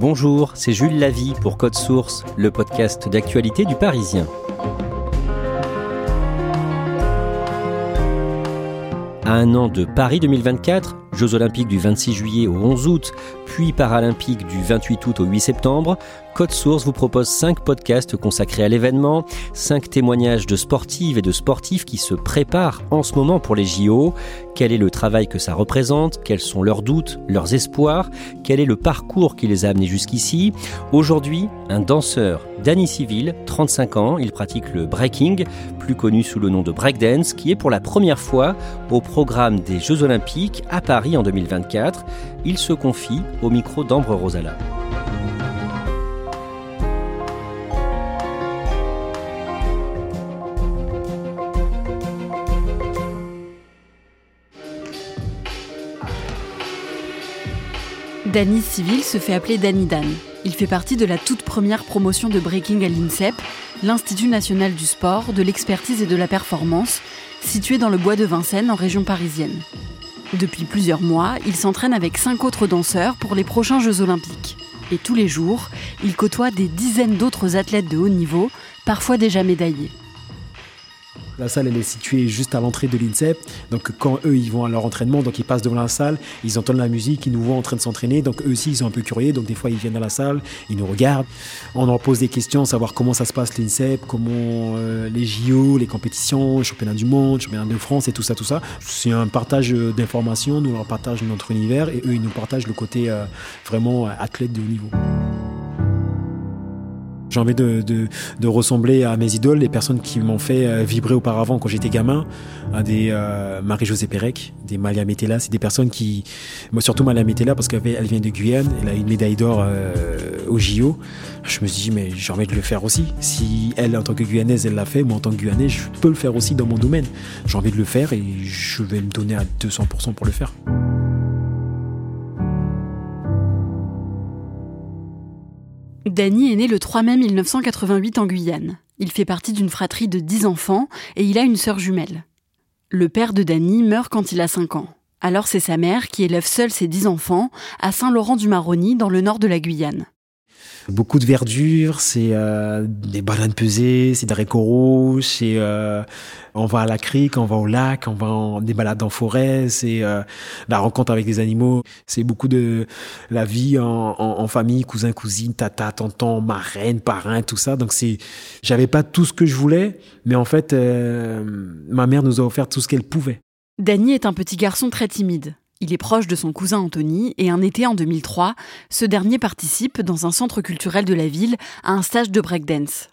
Bonjour, c'est Jules Lavie pour Code Source, le podcast d'actualité du Parisien. À un an de Paris 2024, Jeux olympiques du 26 juillet au 11 août, puis paralympiques du 28 août au 8 septembre, Code Source vous propose 5 podcasts consacrés à l'événement, 5 témoignages de sportives et de sportifs qui se préparent en ce moment pour les JO. Quel est le travail que ça représente? Quels sont leurs doutes, leurs espoirs? Quel est le parcours qui les a amenés jusqu'ici? Aujourd'hui, un danseur, Danny Civil, 35 ans, il pratique le breaking, plus connu sous le nom de breakdance, qui est pour la première fois au programme des Jeux olympiques à Paris en 2024. Il se confie au micro d'Ambre Rosala. Danny Civil se fait appeler Danny Dan. Il fait partie de la toute première promotion de breaking à l'INSEP, l'Institut national du sport, de l'expertise et de la performance, situé dans le bois de Vincennes en région parisienne. Depuis plusieurs mois, il s'entraîne avec cinq autres danseurs pour les prochains Jeux olympiques. Et tous les jours, il côtoie des dizaines d'autres athlètes de haut niveau, parfois déjà médaillés. La salle, est située juste à l'entrée de l'INSEP. Donc, quand eux, ils vont à leur entraînement, donc ils passent devant la salle, ils entendent la musique, ils nous voient en train de s'entraîner. Donc, eux aussi, ils sont un peu curieux. Donc, des fois, ils viennent dans la salle, ils nous regardent. On leur pose des questions, savoir comment ça se passe l'INSEP, comment euh, les JO, les compétitions, championnat du monde, championnat de France et tout ça, tout ça. C'est un partage d'informations. Nous, leur partage notre univers et eux, ils nous partagent le côté euh, vraiment athlète de haut niveau. J'ai envie de, de, ressembler à mes idoles, les personnes qui m'ont fait euh, vibrer auparavant quand j'étais gamin, à des euh, Marie-Josée Pérec, des Malia Metella. C'est des personnes qui, moi surtout Malia Metella parce qu'elle vient de Guyane, elle a une médaille d'or euh, au JO. Je me suis dit mais j'ai envie de le faire aussi. Si elle en tant que Guyanaise elle l'a fait, moi en tant que Guyanais je peux le faire aussi dans mon domaine. J'ai envie de le faire et je vais me donner à 200% pour le faire. Danny est né le 3 mai 1988 en Guyane. Il fait partie d'une fratrie de 10 enfants et il a une sœur jumelle. Le père de Danny meurt quand il a 5 ans. Alors c'est sa mère qui élève seule ses 10 enfants à Saint-Laurent-du-Maroni dans le nord de la Guyane. Beaucoup de verdure, c'est euh, des bananes pesées, c'est des rouges, c'est euh, on va à la crique, on va au lac, on va en, des balades en forêt, c'est euh, la rencontre avec des animaux, c'est beaucoup de la vie en, en, famille, cousin, cousine, tata, tonton, marraine, parrain, tout ça. Donc c'est, j'avais pas tout ce que je voulais, mais en fait, ma mère nous a offert tout ce qu'elle pouvait. Danny est un petit garçon très timide. Il est proche de son cousin Anthony et un été en 2003, ce dernier participe dans un centre culturel de la ville à un stage de breakdance.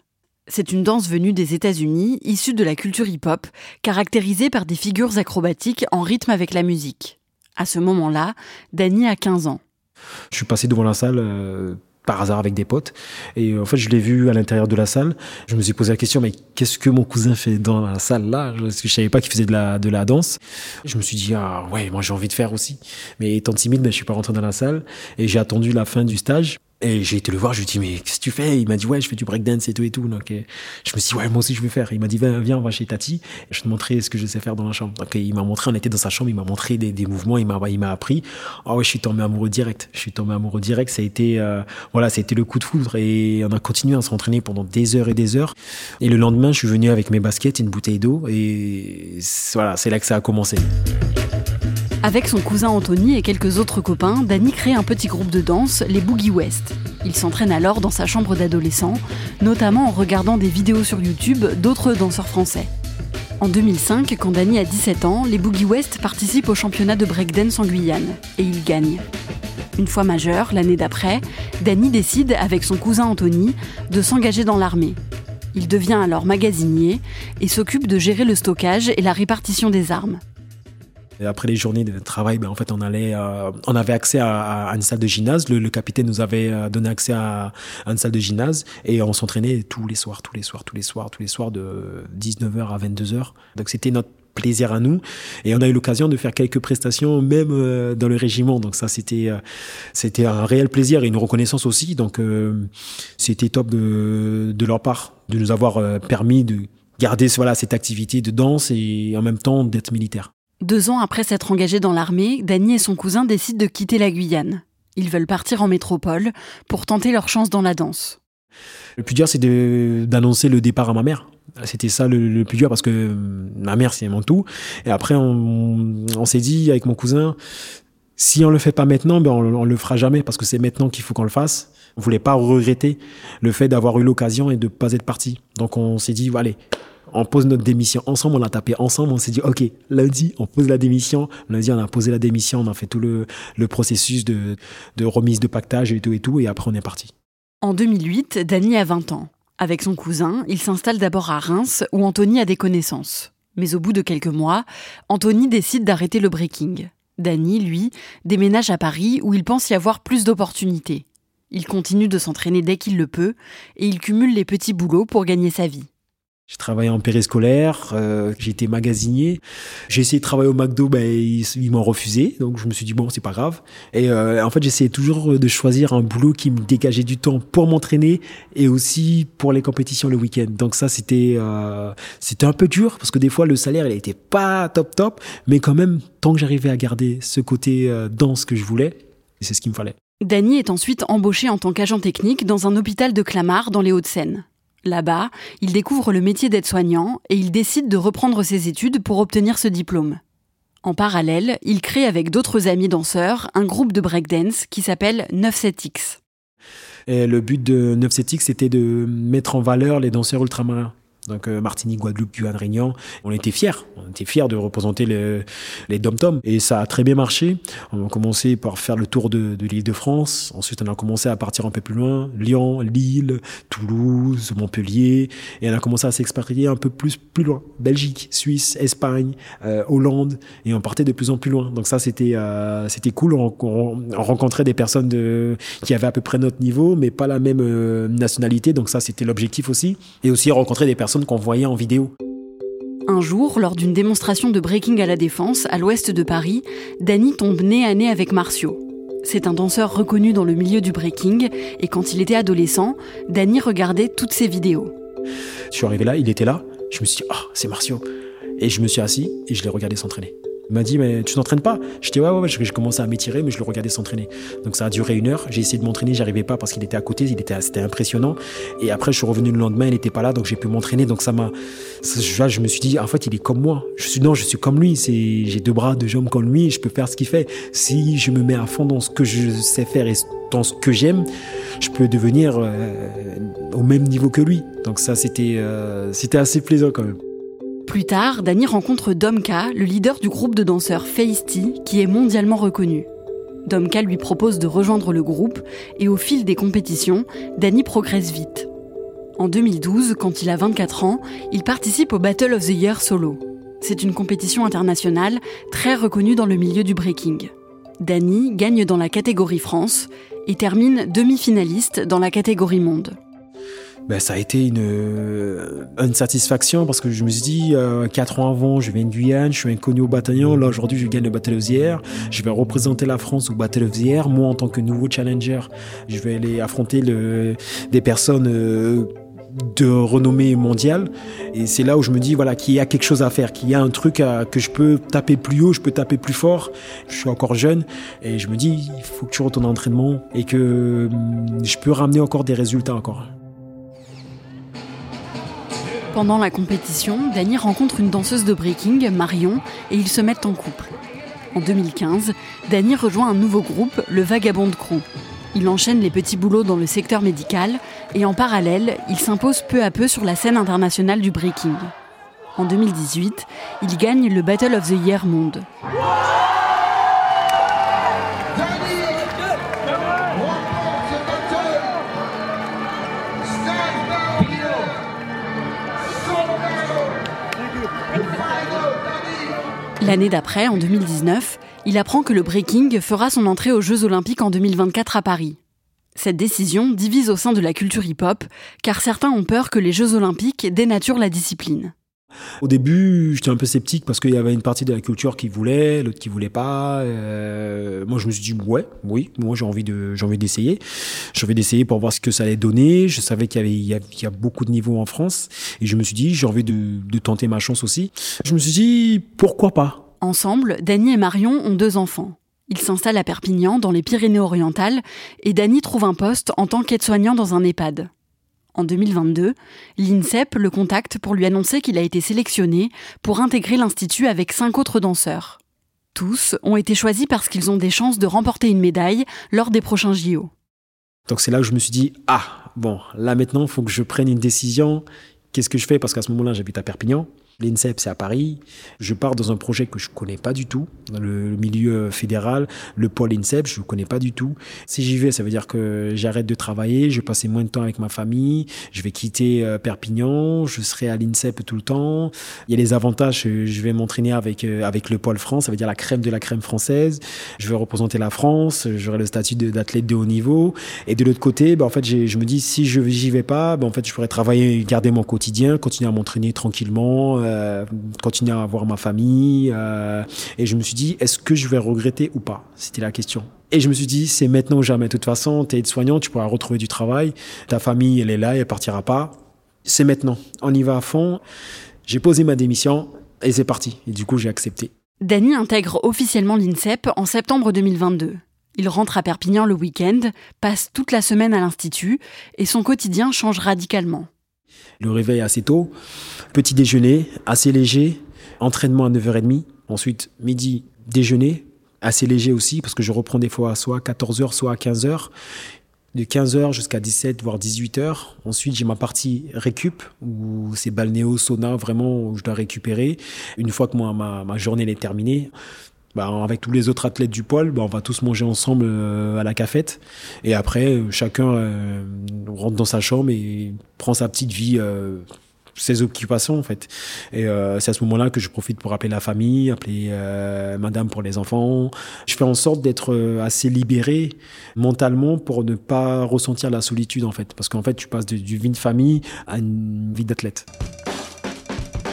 C'est une danse venue des États-Unis, issue de la culture hip-hop, caractérisée par des figures acrobatiques en rythme avec la musique. À ce moment-là, Danny a 15 ans. Je suis passé devant la salle euh, par hasard avec des potes. Et en fait, je l'ai vu à l'intérieur de la salle. Je me suis posé la question, mais qu'est-ce que mon cousin fait dans la salle là? Parce que je savais pas qu'il faisait de la, de la danse. Je me suis dit, ah ouais, moi j'ai envie de faire aussi. Mais étant timide, ben, je suis pas rentré dans la salle. Et j'ai attendu la fin du stage. Et j'ai été le voir, je lui ai dit, mais qu'est-ce que tu fais? Il m'a dit, ouais, je fais du breakdance et tout et tout. Donc, euh, je me suis dit, ouais, moi aussi, je vais faire. Il m'a dit, viens, viens, on va chez Tati. Je te montrer ce que je sais faire dans la chambre. Donc, il m'a montré, on était dans sa chambre, il m'a montré des, des, mouvements, il m'a, il m'a appris. Ah ouais, je suis tombé amoureux direct. Je suis tombé amoureux direct. Ça a été, euh, voilà, ça a été le coup de foudre. Et on a continué à s'entraîner pendant des heures et des heures. Et le lendemain, je suis venu avec mes baskets, une bouteille d'eau. Et voilà, c'est là que ça a commencé. Avec son cousin Anthony et quelques autres copains, Danny crée un petit groupe de danse, les Boogie West. Il s'entraîne alors dans sa chambre d'adolescent, notamment en regardant des vidéos sur YouTube d'autres danseurs français. En 2005, quand Danny a 17 ans, les Boogie West participent au championnat de breakdance en Guyane et il gagne. Une fois majeur, l'année d'après, Danny décide, avec son cousin Anthony, de s'engager dans l'armée. Il devient alors magasinier et s'occupe de gérer le stockage et la répartition des armes. Après les journées de travail, ben, en fait, on allait, euh, on avait accès à, une salle de gymnase. Le, capitaine nous avait euh, donné accès à, une salle de gymnase et on s'entraînait tous les soirs, tous les soirs, tous les soirs, tous les soirs de 19h à 22h. Donc c'était notre plaisir à nous. Et on a eu l'occasion de faire quelques prestations, même euh, dans le régiment. Donc ça, c'était euh, c'était un réel plaisir et une reconnaissance aussi. Donc euh, c'était top de, de leur part de nous avoir permis de garder voilà cette activité de danse et en même temps d'être militaire. Deux ans après s'être engagé dans l'armée, Dany et son cousin décident de quitter la Guyane. Ils veulent partir en métropole pour tenter leur chance dans la danse. Le plus dur, c'est d'annoncer le départ à ma mère. C'était ça le, plus dur parce que ma mère, c'est mon tout. Et après, on, s'est dit avec mon cousin, si on le fait pas maintenant, ben on, on le fera jamais parce que c'est maintenant qu'il faut qu'on le fasse. On voulait pas regretter le fait d'avoir eu l'occasion et de pas être parti. Donc on s'est dit, allez, on pose notre démission ensemble, on a tapé ensemble, on s'est dit, ok, lundi, on pose la démission. Lundi, on a posé la démission, on a fait tout le, processus de, de remise de pactage et tout et tout, et après on est parti. En 2008, Dany a 20 ans. Avec son cousin, il s'installe d'abord à Reims où Anthony a des connaissances. Mais au bout de quelques mois, Anthony décide d'arrêter le breaking. Danny, lui, déménage à Paris où il pense y avoir plus d'opportunités. Il continue de s'entraîner dès qu'il le peut et il cumule les petits boulots pour gagner sa vie. J'ai travaillé en périscolaire, euh, j'ai été magasinier. J'ai essayé de travailler au McDo, ben, ils, m'ont refusé. Donc je me suis dit, bon, c'est pas grave. Et euh, en fait, j'essayais toujours de choisir un boulot qui me dégageait du temps pour m'entraîner et aussi pour les compétitions le week-end. Donc ça, c'était euh, un peu dur parce que des fois, le salaire, il était pas top top. Mais quand même, tant que j'arrivais à garder ce côté euh, danse que je voulais, c'est ce qu'il me fallait. Danny est ensuite embauché en tant qu'agent technique dans un hôpital de Clamart dans les Hauts-de-Seine. Là-bas, il découvre le métier d'aide-soignant et il décide de reprendre ses études pour obtenir ce diplôme. En parallèle, il crée avec d'autres amis danseurs un groupe de breakdance qui s'appelle 97X. Et le but de 97X, c'était de mettre en valeur les danseurs ultramarins. Donc euh, Martinique, Guadeloupe, Guyane, Réunion. On était fiers. On était fiers de représenter les dom-toms. Et ça a très bien marché. On a commencé par faire le tour de, l'île de France. Ensuite, on a commencé à partir un peu plus loin. Lyon, Lille, Toulouse, Montpellier. Et on a commencé à s'expatrier un peu plus, plus loin. Belgique, Suisse, Espagne, euh, Hollande. Et on partait de plus en plus loin. Donc ça, c'était euh, cool. On, rencontrait des personnes qui avaient à peu près notre niveau, mais pas la même nationalité. Donc ça, c'était l'objectif aussi. Et aussi rencontrer des personnes qu'on voyait en vidéo. Un jour, lors d'une démonstration de breaking à la Défense, à l'ouest de Paris, Danny tombe nez à nez avec Marcio. C'est un danseur reconnu dans le milieu du breaking, et quand il était adolescent, Danny regardait toutes ses vidéos. Je suis arrivé là, il était là, je me suis dit, oh, c'est Marcio. Et je me suis assis et je l'ai regardé s'entraîner. Il m'a dit, mais tu t'entraînes pas? Je dis, ouais, ouais, ouais. J'ai commencé à m'étirer, mais je le regardais s'entraîner. Donc ça a duré une heure. J'ai essayé de m'entraîner, j'arrivais pas parce qu'il était à côté, il était, c'était impressionnant. Et après, je suis revenu le lendemain, il n'était pas là, donc j'ai pu m'entraîner. Donc ça m'a, je me suis dit, en fait, il est comme moi. Je suis, non, je suis comme lui. C'est, j'ai deux bras, deux jambes comme lui, je peux faire ce qu'il fait. Si je me mets à fond dans ce que je sais faire et dans ce que j'aime, je peux devenir euh, au même niveau que lui. Donc ça, c'était, euh, c'était assez plaisant quand même. Plus tard, Danny rencontre Domka, le leader du groupe de danseurs Feisty, qui est mondialement reconnu. Domka lui propose de rejoindre le groupe et au fil des compétitions, Danny progresse vite. En 2012, quand il a 24 ans, il participe au Battle of the Year solo. C'est une compétition internationale très reconnue dans le milieu du breaking. Danny gagne dans la catégorie France et termine demi-finaliste dans la catégorie monde ben, ça a été une, euh, une satisfaction parce que je me suis dit, euh, quatre ans avant, je viens de Guyane, je suis inconnu au bataillon. Là, aujourd'hui, je gagne le Battle of the Air. Je vais représenter la France au Battle of the Air. Moi, en tant que nouveau challenger, je vais aller affronter le, des personnes euh, de renommée mondiale. Et c'est là où je me dis voilà qu'il y a quelque chose à faire, qu'il y a un truc à, que je peux taper plus haut, je peux taper plus fort. Je suis encore jeune et je me dis il faut que tu retournes en entraînement et que hum, je peux ramener encore des résultats encore. Pendant la compétition, Danny rencontre une danseuse de breaking, Marion, et ils se mettent en couple. En 2015, Danny rejoint un nouveau groupe, le Vagabond Crew. Il enchaîne les petits boulots dans le secteur médical et en parallèle, il s'impose peu à peu sur la scène internationale du breaking. En 2018, il gagne le Battle of the Year Monde. L'année d'après, en 2019, il apprend que le breaking fera son entrée aux Jeux olympiques en 2024 à Paris. Cette décision divise au sein de la culture hip-hop, car certains ont peur que les Jeux olympiques dénaturent la discipline. Au début, j'étais un peu sceptique parce qu'il y avait une partie de la culture qui voulait, l'autre qui voulait pas. Euh, moi, je me suis dit ouais, oui, moi j'ai envie de, j'ai envie d'essayer. J'ai envie d'essayer pour voir ce que ça allait donner. Je savais qu'il y avait, il y a, beaucoup de niveaux en France, et je me suis dit j'ai envie de, de tenter ma chance aussi. Je me suis dit pourquoi pas? Ensemble, Dany et Marion ont deux enfants. Ils s'installent à Perpignan, dans les Pyrénées-Orientales, et Dany trouve un poste en tant qu'aide-soignant dans un EHPAD. En 2022, l'INSEP le contacte pour lui annoncer qu'il a été sélectionné pour intégrer l'Institut avec cinq autres danseurs. Tous ont été choisis parce qu'ils ont des chances de remporter une médaille lors des prochains JO. Donc c'est là où je me suis dit, ah, bon, là maintenant, il faut que je prenne une décision. Qu'est-ce que je fais? Parce qu'à ce moment-là, j'habite à Perpignan. L'INSEP, c'est à Paris. Je pars dans un projet que je connais pas du tout, dans le milieu fédéral, le pôle INSEP, je ne connais pas du tout. Si j'y vais, ça veut dire que j'arrête de travailler, je vais passer moins de temps avec ma famille, je vais quitter euh, Perpignan, je serai à l'INSEP tout le temps. Il y a les avantages, je vais m'entraîner avec, euh, avec le pôle France, ça veut dire la crème de la crème française. Je vais représenter la France, j'aurai le statut d'athlète de haut niveau. Et de l'autre côté, bah, en fait, je me dis, si je n'y vais pas, bah, en fait, je pourrais travailler, garder mon quotidien, continuer à m'entraîner tranquillement, euh, continuer à voir ma famille. Euh, et je me suis dit, est-ce que je vais regretter ou pas? C'était la question. Et je me suis dit, c'est maintenant ou jamais. De toute façon, tu es aide-soignant, tu pourras retrouver du travail. Ta famille, elle est là, elle partira pas. C'est maintenant. On y va à fond. J'ai posé ma démission et c'est parti. Et du coup, j'ai accepté. Dany intègre officiellement l'INSEP en septembre 2022. Il rentre à Perpignan le week-end, passe toute la semaine à l'Institut et son quotidien change radicalement. Le réveil assez tôt, petit déjeuner assez léger, entraînement à 9h30, ensuite midi déjeuner assez léger aussi parce que je reprends des fois soit à 14h soit à 15h de 15h jusqu'à 17 voire 18h. Ensuite, j'ai ma partie récup où c'est balnéo, sauna, vraiment où je dois récupérer. Une fois que ma journée est terminée, bah, avec tous les autres athlètes du pôle, bah, on va tous manger ensemble euh, à la cafette. Et après, euh, chacun euh, rentre dans sa chambre et prend sa petite vie, ses occupations en fait. Et c'est à ce moment-là que je profite pour appeler la famille, appeler madame pour les enfants. Je fais en sorte d'être assez libéré mentalement pour ne pas ressentir la solitude en fait. Parce qu'en fait, tu passes de, du vie de famille à une vie d'athlète.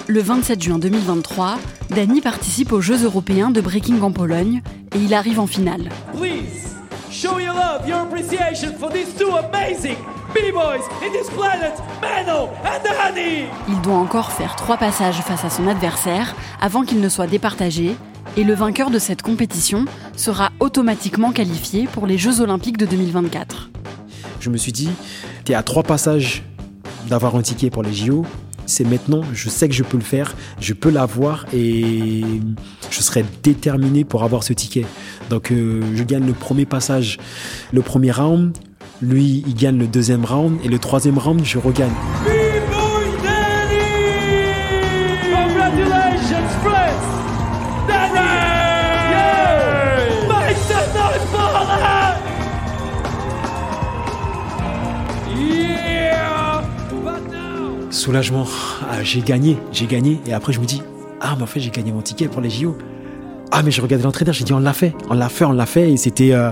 Le 27 juin 2023, Danny participe aux Jeux européens de breaking en Pologne et il arrive en finale. Please, show your love, your appreciation for these two amazing B-boys in this planet, Mano and Danny. Il doit encore faire trois passages face à son adversaire avant qu'il ne soit départagé et le vainqueur de cette compétition sera automatiquement qualifié pour les Jeux olympiques de 2024. Je me suis dit, tu es à trois passages d'avoir un ticket pour les JO, c'est maintenant, je sais que je peux le faire, je peux l'avoir et je serai déterminé pour avoir ce ticket. Donc euh, je gagne le premier passage, le premier round, lui il gagne le deuxième round et le troisième round je regagne. Soulagement. Ah, j'ai gagné, j'ai gagné. Et après, je me dis, ah, mais en fait, j'ai gagné mon ticket pour les JO. Ah, mais je regardais l'entraîneur, j'ai dit, on l'a fait, on l'a fait, on l'a fait. Et c'était euh,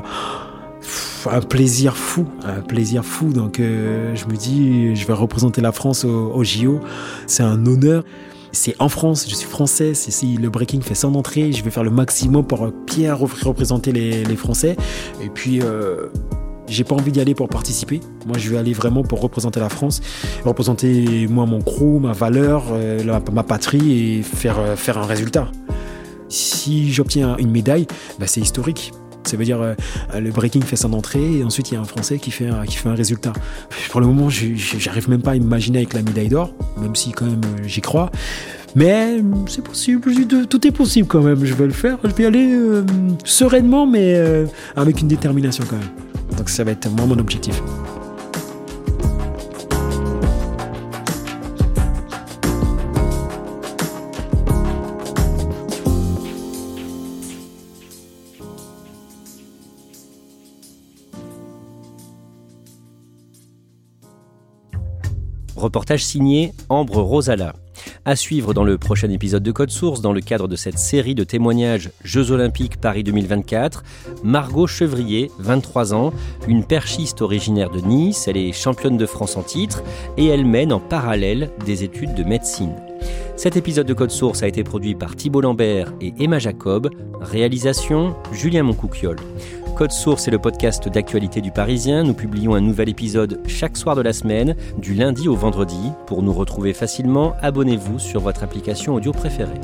un plaisir fou, un plaisir fou. Donc, euh, je me dis, je vais représenter la France au, JO. C'est un honneur. C'est en France, je suis français, si le breaking fait son entrée, je vais faire le maximum pour bien représenter les, Français. Et puis, euh, j'ai pas envie d'y aller pour participer. Moi, je vais aller vraiment pour représenter la France, représenter moi mon crew, ma valeur, euh, ma, patrie et faire, euh, faire un résultat. Si j'obtiens une médaille, bah, c'est historique. Ça veut dire euh, le breaking fait son entrée et ensuite il y a un Français qui fait un, qui fait un résultat. Pour le moment, j'arrive même pas à imaginer avec la médaille d'or, même si quand même j'y crois. Mais c'est possible, tout est possible quand même. Je vais le faire. Je vais y aller euh, sereinement, mais euh, avec une détermination quand même. Donc ça va être moi mon objectif. Reportage signé Ambre Rosala. À suivre dans le prochain épisode de Code Source, dans le cadre de cette série de témoignages Jeux Olympiques Paris 2024, Margot Chevrier, 23 ans, une perchiste originaire de Nice, elle est championne de France en titre et elle mène en parallèle des études de médecine. Cet épisode de Code Source a été produit par Thibault Lambert et Emma Jacob, réalisation Julien Moncouquiole. Code Source est le podcast d'actualité du Parisien. Nous publions un nouvel épisode chaque soir de la semaine, du lundi au vendredi. Pour nous retrouver facilement, abonnez-vous sur votre application audio préférée.